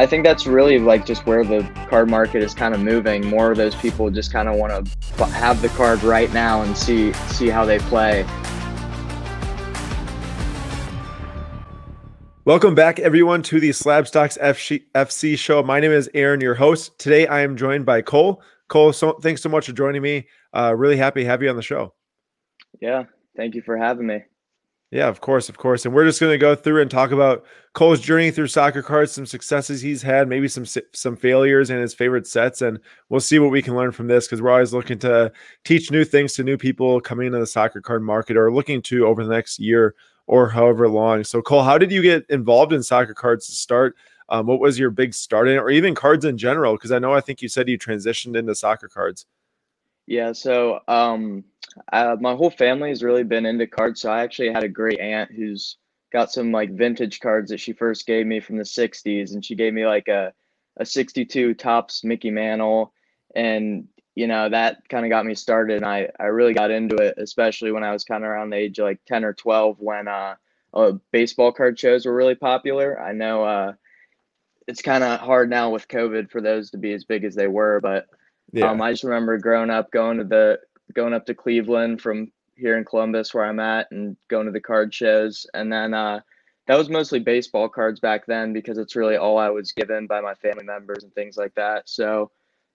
I think that's really like just where the card market is kind of moving. More of those people just kind of want to have the card right now and see see how they play. Welcome back, everyone, to the Slabstox FC show. My name is Aaron, your host. Today, I am joined by Cole. Cole, so, thanks so much for joining me. Uh, really happy to have you on the show. Yeah, thank you for having me. Yeah, of course, of course. And we're just going to go through and talk about Cole's journey through soccer cards, some successes he's had, maybe some some failures and his favorite sets, and we'll see what we can learn from this because we're always looking to teach new things to new people coming into the soccer card market or looking to over the next year or however long. So, Cole, how did you get involved in soccer cards to start? Um, what was your big start in, or even cards in general? Because I know I think you said you transitioned into soccer cards. Yeah, so um, uh, my whole family has really been into cards. So I actually had a great aunt who's got some like vintage cards that she first gave me from the 60s. And she gave me like a, a 62 Topps Mickey Mantle. And, you know, that kind of got me started. And I, I really got into it, especially when I was kind of around the age of like 10 or 12 when uh, uh, baseball card shows were really popular. I know uh, it's kind of hard now with COVID for those to be as big as they were, but yeah. Um, I just remember growing up, going to the going up to Cleveland from here in Columbus, where I'm at, and going to the card shows. And then uh, that was mostly baseball cards back then because it's really all I was given by my family members and things like that. So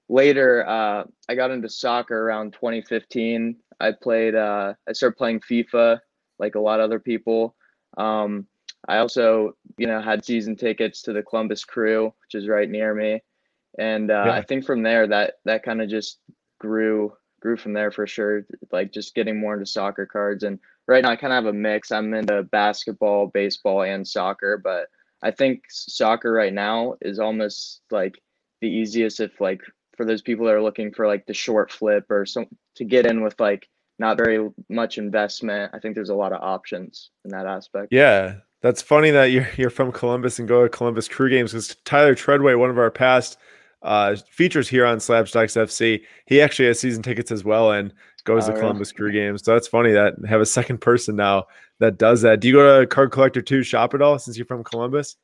later, uh, I got into soccer around 2015. I played. Uh, I started playing FIFA like a lot of other people. Um, I also, you know, had season tickets to the Columbus Crew, which is right near me and uh, yeah. I think from there that that kind of just grew grew from there for sure. Like just getting more into soccer cards, and right now I kind of have a mix. I'm into basketball, baseball, and soccer, but I think soccer right now is almost like the easiest if like for those people that are looking for like the short flip or some to get in with like not very much investment. I think there's a lot of options in that aspect. Yeah, that's funny that you're you're from Columbus and go to Columbus Crew games because Tyler Treadway, one of our past uh, features here on Slabstox FC. He actually has season tickets as well and goes oh, to Columbus Crew games. So that's funny that have a second person now that does that. Do you go to Card Collector 2 shop at all since you're from Columbus?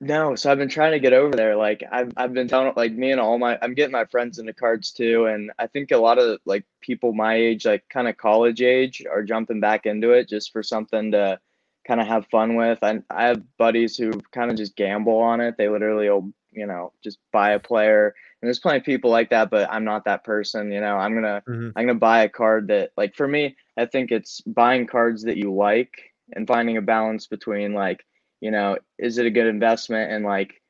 No, so I've been trying to get over there. Like I've I've been telling like me and all my I'm getting my friends into cards too, and I think a lot of like people my age, like kind of college age, are jumping back into it just for something to kind of have fun with. I I have buddies who kind of just gamble on it. They literally will you know just buy a player. And there's plenty of people like that but i'm not that person you know i'm gonna mm-hmm. i'm gonna buy a card that like for me i think it's buying cards that you like and finding a balance between like you know is it a good investment and like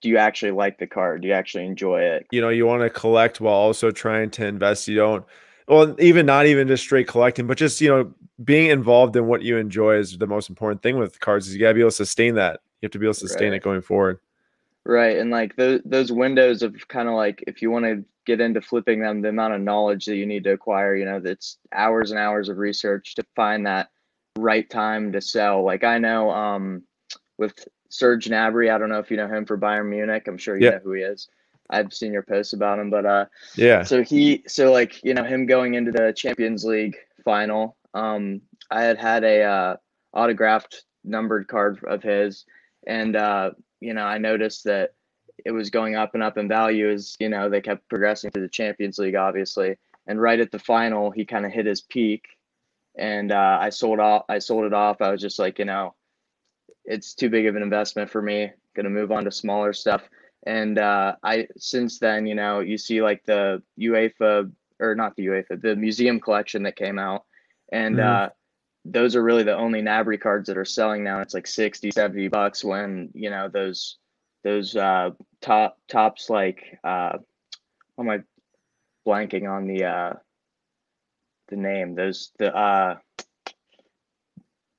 do you actually like the card? Do you actually enjoy it? You know you want to collect while also trying to invest. You don't well even not even just straight collecting but just you know being involved in what you enjoy is the most important thing with cards is you gotta be able to sustain that. You have to be able to sustain right. it going forward Right. And like those those windows of kind of like if you want to get into flipping them, the amount of knowledge that you need to acquire, you know, that's hours and hours of research to find that right time to sell. Like I know um with Serge Gnabry, I don't know if you know him for Bayern Munich. I'm sure you yeah. know who he is. I've seen your posts about him, but uh yeah. So he so like, you know, him going into the Champions League final, um I had had a uh autographed numbered card of his and uh you know, I noticed that it was going up and up in value as, you know, they kept progressing to the Champions League, obviously. And right at the final, he kind of hit his peak. And uh, I sold off. I sold it off. I was just like, you know, it's too big of an investment for me. Gonna move on to smaller stuff. And uh, I since then, you know, you see like the UEFA or not the UEFA, the museum collection that came out, and mm-hmm. uh, those are really the only Gnabry cards that are selling now. It's like 60, 70 bucks when, you know, those those uh top Topps like uh am I blanking on the uh the name. Those the uh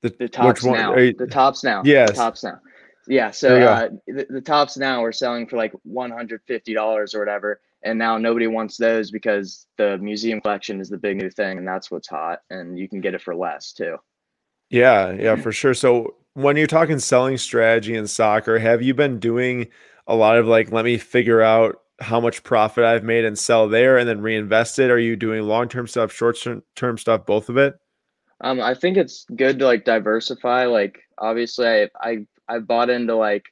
the, the Topps now. You, the Topps now. Yes. The Topps now. Yeah. So uh, the, the Topps now are selling for like one hundred fifty dollars or whatever and now nobody wants those because the museum collection is the big new thing and that's what's hot and you can get it for less too. Yeah yeah for sure. So when you're talking selling strategy in soccer have you been doing a lot of like let me figure out how much profit i've made and sell there and then reinvest it? Are you doing long-term stuff short-term stuff both of it? Um i think it's good to like diversify like obviously i i, I bought into like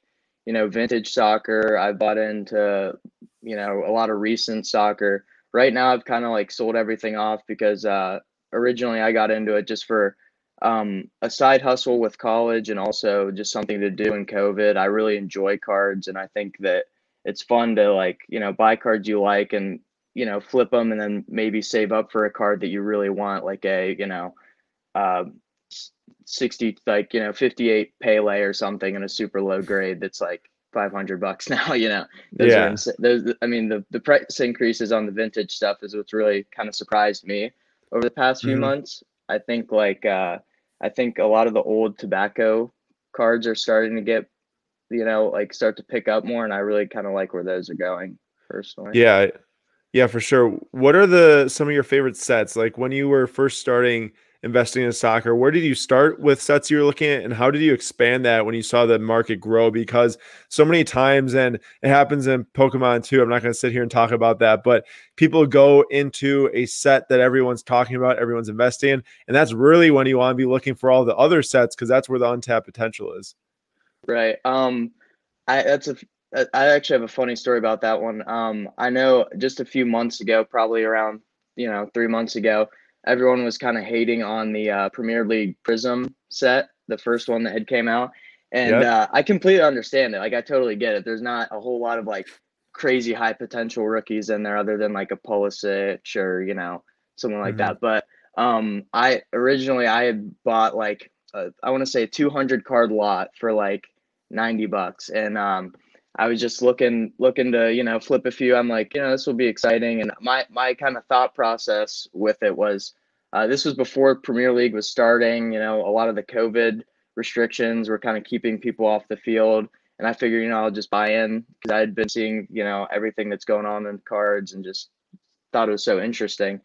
you know, vintage soccer. I bought into, you know, a lot of recent soccer. Right now, I've kind of like sold everything off because uh, originally I got into it just for um, a side hustle with college and also just something to do in COVID. I really enjoy cards, and I think that it's fun to like you know buy cards you like and you know flip them and then maybe save up for a card that you really want, like a you know. Uh, 60 like you know 58 Pele or something in a super low grade that's like 500 bucks now you know? Those yeah. Ins- those, i mean the, the price increases on the vintage stuff is what's really kind of surprised me over the past few mm-hmm. months. I think like uh i think a lot of the old tobacco cards are starting to get you know like start to pick up more and i really kind of like where those are going personally. Yeah yeah for sure. What are the some of your favorite sets? Like when you were first starting investing in soccer. Where did you start with sets you were looking at, and how did you expand that when you saw the market grow? Because so many times, and it happens in Pokemon too. I'm not going to sit here and talk about that, but people go into a set that everyone's talking about, everyone's investing in, and that's really when you want to be looking for all the other sets because that's where the untapped potential is. Right. Um, I that's a I actually have a funny story about that one. Um, I know just a few months ago, probably around you know three months ago, everyone was kind of hating on the uh, Premier League Prism set, the first one that had came out, and yep. uh, I completely understand it. Like I totally get it. There's not a whole lot of like crazy high potential rookies in there, other than like a Pulisic or you know someone like mm-hmm. that. But um, I originally I had bought like a, I want to say a 200 card lot for like 90 bucks, and um, I was just looking looking to you know flip a few. I'm like you know this will be exciting, and my my kind of thought process with it was uh, this was before Premier League was starting. You know a lot of the COVID restrictions were kind of keeping people off the field, and I figured you know I'll just buy in because I had been seeing you know everything that's going on in cards and just thought it was so interesting,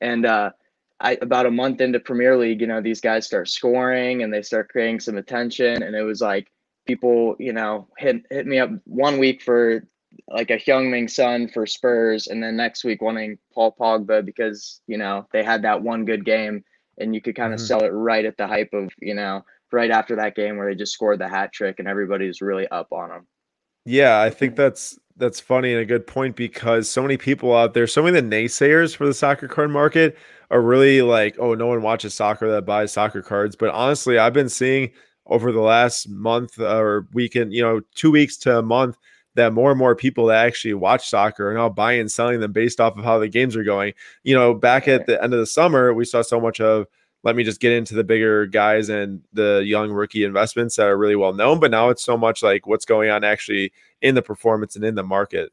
and uh, I about a month into Premier League, you know these guys start scoring and they start creating some attention, and it was like people, you know, hit hit me up one week for like a Heung-min Son for Spurs, and then next week wanting Paul Pogba because you know they had that one good game, and you could kind of mm-hmm. sell it right at the hype of you know right after that game where they just scored the hat trick and everybody's really up on them. Yeah, I think that's that's funny and a good point because so many people out there, so many of the naysayers for the soccer card market are really like, oh, no one watches soccer that buys soccer cards. But honestly, I've been seeing over the last month uh, or weekend, you know, two weeks to a month, that more and more people that actually watch soccer are now buying and selling them based off of how the games are going. You know, back at the end of the summer, we saw so much of let me just get into the bigger guys and the young rookie investments that are really well known. But now it's so much like what's going on actually in the performance and in the market.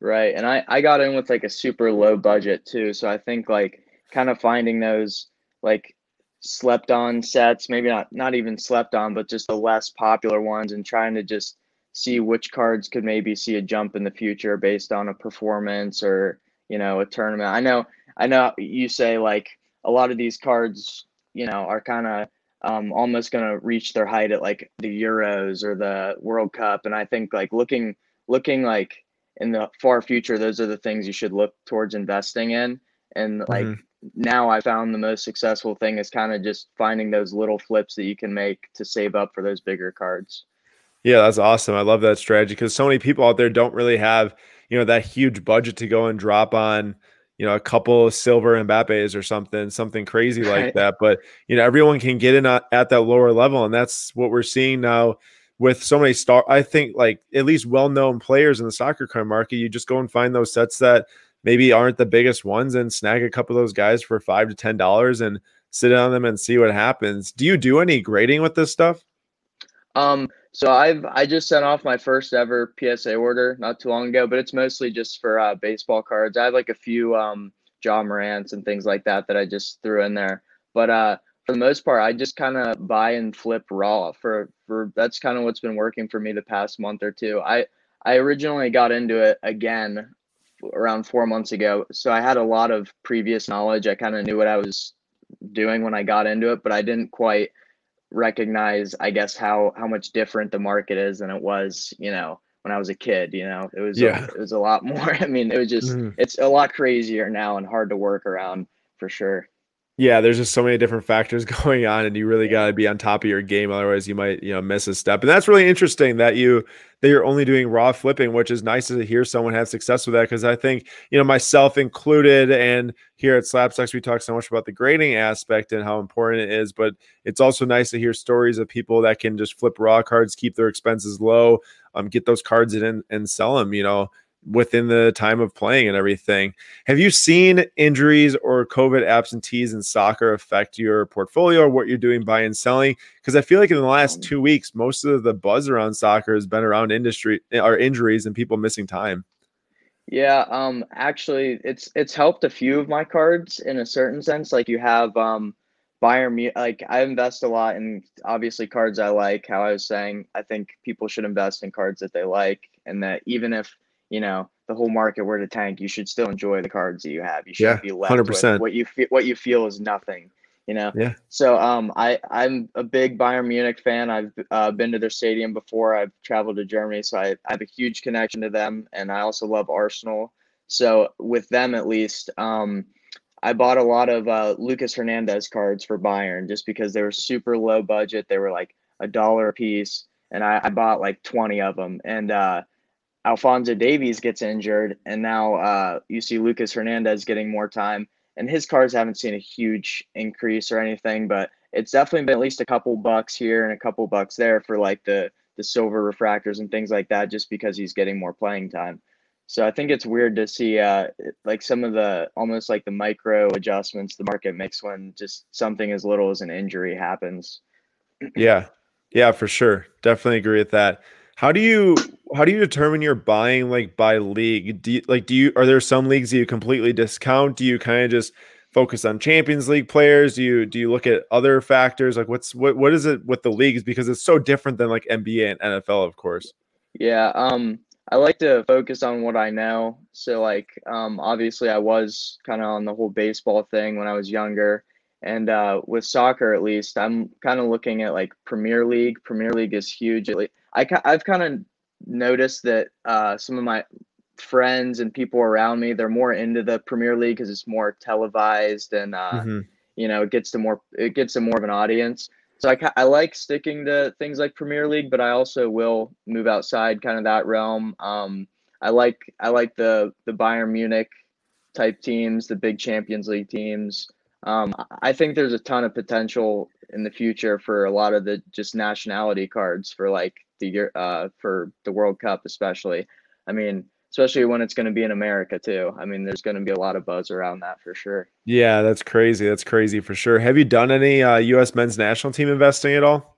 Right. And I, I got in with like a super low budget too. So I think like kind of finding those like slept on sets, maybe not not even slept on, but just the less popular ones, and trying to just see which cards could maybe see a jump in the future based on a performance or you know a tournament. I know I know you say like a lot of these cards, you know, are kind of um, almost going to reach their height at like the Euros or the World Cup, and I think like looking looking like in the far future, those are the things you should look towards investing in. And like mm-hmm now I found the most successful thing is kind of just finding those little flips that you can make to save up for those bigger cards. Yeah, that's awesome. I love that strategy because so many people out there don't really have, you know, that huge budget to go and drop on, you know, a couple silver Mbappe's or something, something crazy like right. that. But, you know, everyone can get in at, at that lower level. And that's what we're seeing now with so many star, I think like at least well known players in the soccer card market. You just go and find those sets that, maybe aren't the biggest ones and snag a couple of those guys for five to ten dollars and sit on them and see what happens. Do you do any grading with this stuff? Um, so I've I just sent off my first ever PSA order not too long ago, but it's mostly just for uh, baseball cards. I have like a few um Ja Morants and things like that that I just threw in there. But uh for the most part, I just kind of buy and flip raw for for that's kind of what's been working for me the past month or two. I I originally got into it again around four months ago. So I had a lot of previous knowledge. I kind of knew what I was doing when I got into it, but I didn't quite recognize, I guess, how how much different the market is than it was, you know, when I was a kid. You know, it was yeah. it was a lot more. I mean, it was just mm. it's a lot crazier now and hard to work around for sure. Yeah, there's just so many different factors going on, and you really got to be on top of your game. Otherwise, you might, you know, miss a step. And that's really interesting that you that you're only doing raw flipping, which is nice to hear someone have success with that. Because I think, you know, myself included, and here at Slabstox, we talk so much about the grading aspect and how important it is. But it's also nice to hear stories of people that can just flip raw cards, keep their expenses low, um, get those cards in and sell them. You know, within the time of playing and everything. Have you seen injuries or COVID absentees in soccer affect your portfolio or what you're doing buying and selling? Because I feel like in the last two weeks, most of the buzz around soccer has been around industry or injuries and people missing time. Yeah, um, actually, it's it's helped a few of my cards in a certain sense. Like you have um, Bayern, like I invest a lot in obviously cards I like. How I was saying, I think people should invest in cards that they like, and that even if you know the whole market were to tank, you should still enjoy the cards that you have. You shouldn't yeah, be left 100%. with what you feel. What you feel is nothing. You know. Yeah. So um, I I'm a big Bayern Munich fan. I've uh, been to their stadium before. I've traveled to Germany, so I, I have a huge connection to them, and I also love Arsenal. So with them at least, um, I bought a lot of uh, Lucas Hernandez cards for Bayern just because they were super low budget. They were like a dollar a piece, and I, I bought like twenty of them, and uh, Alphonso Davies gets injured, and now uh, you see Lucas Hernandez getting more time. And his cars haven't seen a huge increase or anything, but it's definitely been at least a couple bucks here and a couple bucks there for like the the silver refractors and things like that, just because he's getting more playing time. So I think it's weird to see uh, like some of the almost like the micro adjustments the market makes when just something as little as an injury happens. Yeah, yeah, for sure. Definitely agree with that. How do you how do you determine you're buying like by league? Do you, like do you are there some leagues that you completely discount? Do you kind of just focus on Champions League players? Do you do you look at other factors? Like what's what what is it with the leagues because it's so different than like NBA and NFL, of course. Yeah, um I like to focus on what I know. So like um obviously I was kind of on the whole baseball thing when I was younger. And uh, with soccer, at least, I'm kind of looking at like Premier League. Premier League is huge. I, I've kind of noticed that uh, some of my friends and people around me they're more into the Premier League because it's more televised and uh, mm-hmm. you know it gets to more it gets to more of an audience. So I, I like sticking to things like Premier League, but I also will move outside kind of that realm. Um, I like I like the the Bayern Munich type teams, the big Champions League teams. Um, I think there's a ton of potential in the future for a lot of the just nationality cards for like the uh, for the World Cup, especially. I mean, especially when it's going to be in America too. I mean, there's going to be a lot of buzz around that for sure. Yeah, that's crazy. That's crazy for sure. Have you done any uh, U.S. men's national team investing at all?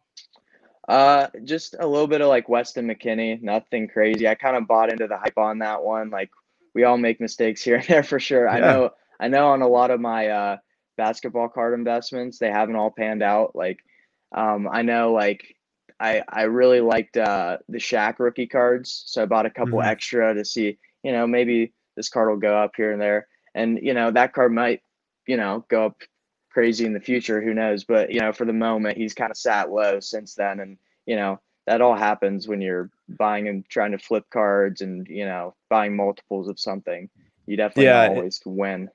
Uh, just a little bit of like Weston McKennie, nothing crazy. I kind of bought into the hype on that one. Like we all make mistakes here and there for sure. Yeah. I know, I know on a lot of my uh, basketball card investments, they haven't all panned out. Like, um, I know like I I really liked uh, the Shaq rookie cards, so I bought a couple mm-hmm. extra to see, you know, maybe this card will go up here and there, and you know that card might, you know, go up crazy in the future. Who knows? But you know, for the moment, he's kind of sat low since then, and you know that all happens when you're buying and trying to flip cards and you know buying multiples of something. You definitely yeah, always win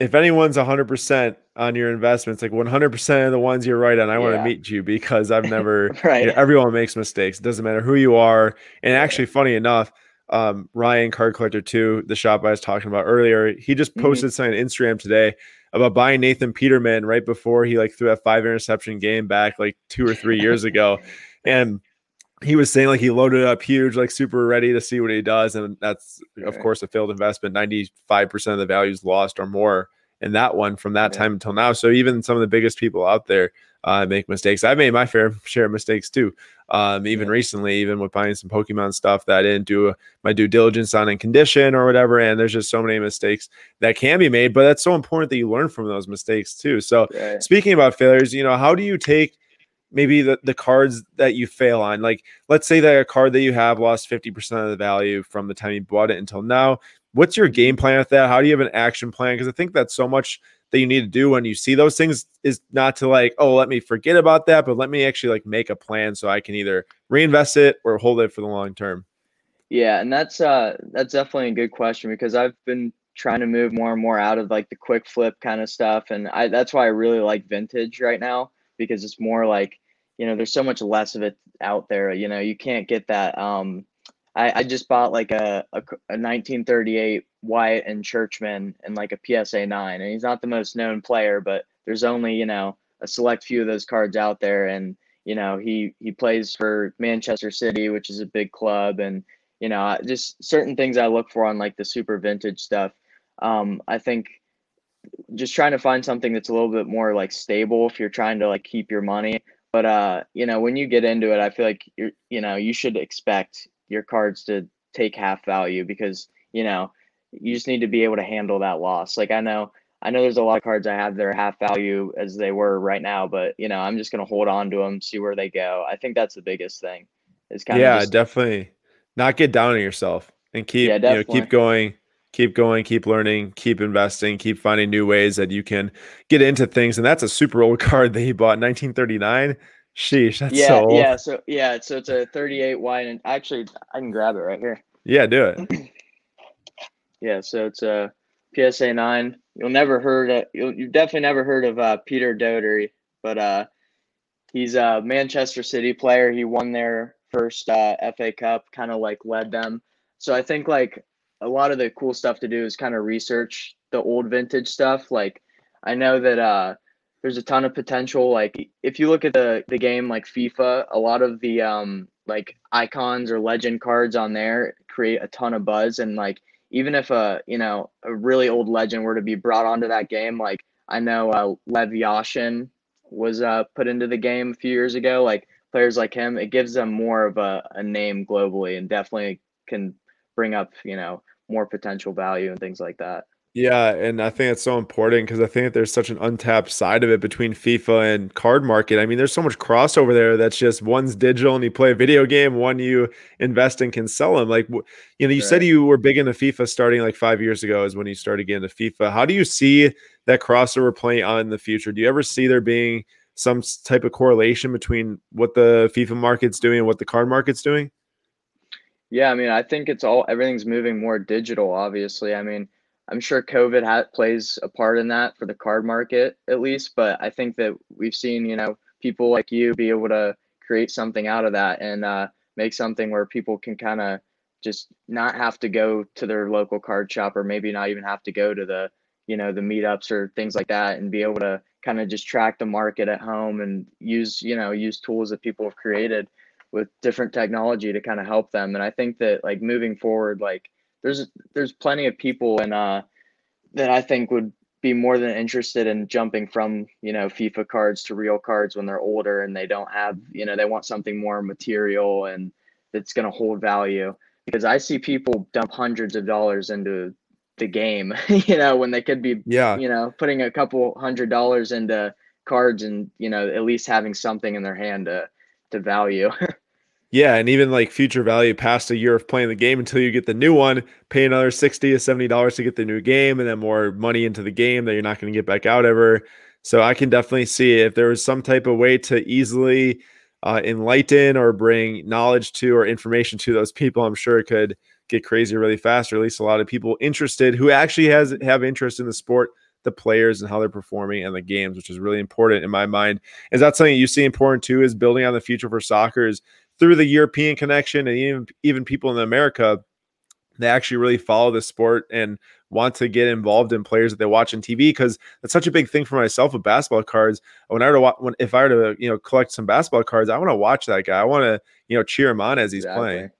if anyone's 100% on your investments like 100% of the ones you're right on i yeah. want to meet you because i've never right. You know, everyone makes mistakes it doesn't matter who you are and actually funny enough um, ryan card collector 2 the shop i was talking about earlier he just mm-hmm. posted mm-hmm. something on instagram today about buying nathan peterman right before he like threw that five interception game back like two or three years ago and he was saying like he loaded up huge, like super ready to see what he does. And that's, of course, a failed investment. 95% of the values lost or more in that one from that yeah. time until now. So even some of the biggest people out there uh, make mistakes. I've made my fair share of mistakes too. Um, even yeah. recently, even with buying some Pokemon stuff that I didn't do my due diligence on in condition or whatever. And there's just so many mistakes that can be made, but that's so important that you learn from those mistakes too. So yeah. speaking about failures, you know, how do you take maybe the, the cards that you fail on. Like let's say that a card that you have lost 50% of the value from the time you bought it until now. What's your game plan with that? How do you have an action plan? Because i think that's so much that you need to do when you see those things is not to like oh let me forget about that but let me actually like make a plan so i can either reinvest it or hold it for the long term. Yeah and that's uh that's definitely a good question because i've been trying to move more and more out of like the quick flip kind of stuff. And I that's why I really like vintage right now because it's more like, you know, there's so much less of it out there. You know, you can't get that. Um, I, I just bought like a, a, a 1938 Wyatt and Churchman and like a PSA 9. And he's not the most known player, but there's only, you know, a select few of those cards out there. And, you know, he, he plays for Manchester City, which is a big club. And, you know, just certain things I look for on like the super vintage stuff. Um, I think just trying to find something that's a little bit more like stable if you're trying to like keep your money. But uh, you know, when you get into it, I feel like you're, you know, you should expect your cards to take half value because you know you just need to be able to handle that loss. Like I know, I know there's a lot of cards I have that are half value as they were right now, but you know, I'm just gonna hold on to them, see where they go. I think that's the biggest thing. Is kind yeah, of yeah, definitely not get down on yourself and keep yeah, you know keep going keep going, keep learning, keep investing, keep finding new ways that you can get into things. And that's a super old card that he bought in 1939. Sheesh, that's yeah, so old. Yeah, so yeah, so it's a 38 wide, and actually, I can grab it right here. Yeah, do it. yeah, so it's a PSA nine. You'll never heard of, you'll, you've definitely never heard of uh, Peter Doherty, but uh, he's a Manchester City player. He won their first uh, FA Cup, kind of like led them. So I think like a lot of the cool stuff to do is kind of research the old vintage stuff. Like I know that uh, there's a ton of potential. Like if you look at the the game like FIFA, a lot of the um, like icons or legend cards on there create a ton of buzz. And like even if a you know a really old legend were to be brought onto that game, like I know uh, Lev Yashin was uh, put into the game a few years ago. Like players like him, it gives them more of a, a name globally and definitely can bring up you know more potential value and things like that. Yeah, and I think it's so important because I think that there's such an untapped side of it between FIFA and card market. I mean, there's so much crossover there that's just one's digital and you play a video game, one you invest and can sell them. Like, you know, you right. said you were big into FIFA starting like five years ago is when you started getting into FIFA. How do you see that crossover playing on in the future? Do you ever see there being some type of correlation between what the FIFA market's doing and what the card market's doing? Yeah, I mean, I think it's all everything's moving more digital. Obviously, I mean, I'm sure COVID ha- plays a part in that for the card market at least, but I think that we've seen, you know, people like you be able to create something out of that and uh, make something where people can kind of just not have to go to their local card shop or maybe not even have to go to the, you know, the meetups or things like that and be able to kind of just track the market at home and use, you know, use tools that people have created with different technology to kind of help them. And I think that like moving forward, like there's there's plenty of people and uh that I think would be more than interested in jumping from you know FIFA cards to real cards when they're older and they don't have you know they want something more material and that's going to hold value because I see people dump hundreds of dollars into the game you know when they could be yeah you know putting a couple hundred dollars into cards and you know at least having something in their hand to to value Yeah, and even like future value past a year of playing the game until you get the new one, pay another 60 to 70 dollars to get the new game and then more money into the game that you're not going to get back out ever. So I can definitely see if there was some type of way to easily uh, enlighten or bring knowledge to or information to those people, I'm sure it could get crazy really fast, or at least a lot of people interested who actually has have interest in the sport, the players and how they're performing and the games, which is really important in my mind. Is that something you see important too? Is building on the future for soccer is through the European connection and even even people in America, they actually really follow the sport and want to get involved in players that they watch on TV because that's such a big thing for myself with basketball cards. When I were to when, if I were to you know collect some basketball cards, I want to watch that guy. I want to you know cheer him on as he's exactly. playing.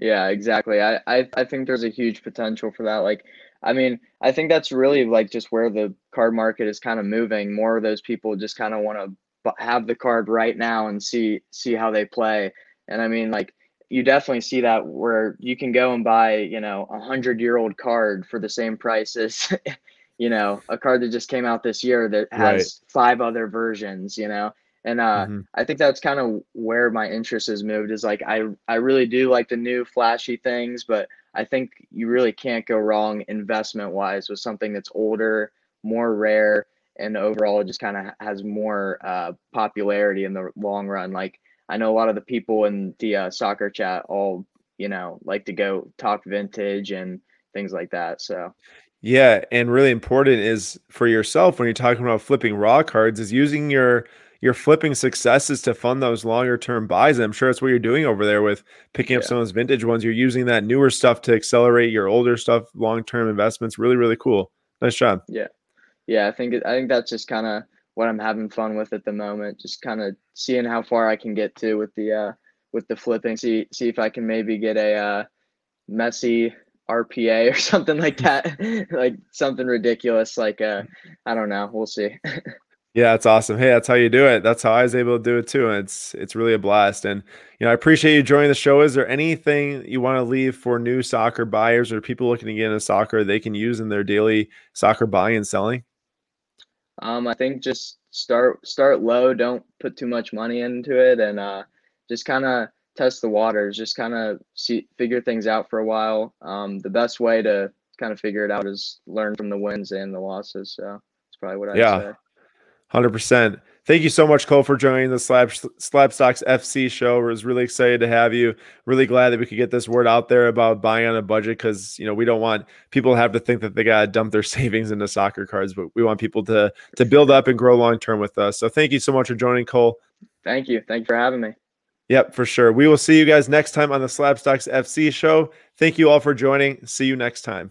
Yeah, exactly. I, I I think there's a huge potential for that. Like, I mean, I think that's really like just where the card market is kind of moving. More of those people just kind of want to have the card right now and see see how they play and I mean, like, you definitely see that where you can go and buy, you know, a hundred year old card for the same price as, you know, a card that just came out this year that has right. five other versions, you know. And uh, mm-hmm. I think that's kind of where my interest has moved. Is like I I really do like the new flashy things, but I think you really can't go wrong investment wise with something that's older, more rare, and overall just kind of has more uh, popularity in the long run. Like I know a lot of the people in the uh, soccer chat all you know like to go talk vintage and things like that. So Yeah, and really important is for yourself when you're talking about flipping raw cards is using your your flipping successes to fund those longer term buys. And I'm sure that's what you're doing over there with picking up Yeah. some of those vintage ones. You're using that newer stuff to accelerate your older stuff, long term investments. Really, really cool. Nice job. Yeah. Yeah, I think I think that's just kind of what I'm having fun with at the moment. Just kind of seeing how far I can get to with the uh with the flipping. See see if I can maybe get a uh Messi RPA or something like that. like something ridiculous like uh I don't know. We'll see. Yeah, that's awesome. Hey, that's how you do it. That's how I was able to do it too. And it's it's really a blast. And you know, I appreciate you joining the show. Is there anything you want to leave for new soccer buyers or people looking to get into soccer they can use in their daily soccer buying and selling? Um, I think just start start low. Don't put too much money into it, and uh, just kind of test the waters. Just kind of see figure things out for a while. Um, the best way to kind of figure it out is learn from the wins and the losses. So that's probably what I'd Yeah. say. Hundred percent. Thank you so much, Cole, for joining the Slab Slabstox FC show. We're really excited to have you. Really glad that we could get this word out there about buying on a budget because you know we don't want people to have to think that they gotta dump their savings into soccer cards, but we want people to to build up and grow long term with us. So thank you so much for joining, Cole. Thank you. Thank you for having me. Yep, for sure. We will see you guys next time on the Slabstox FC show. Thank you all for joining. See you next time.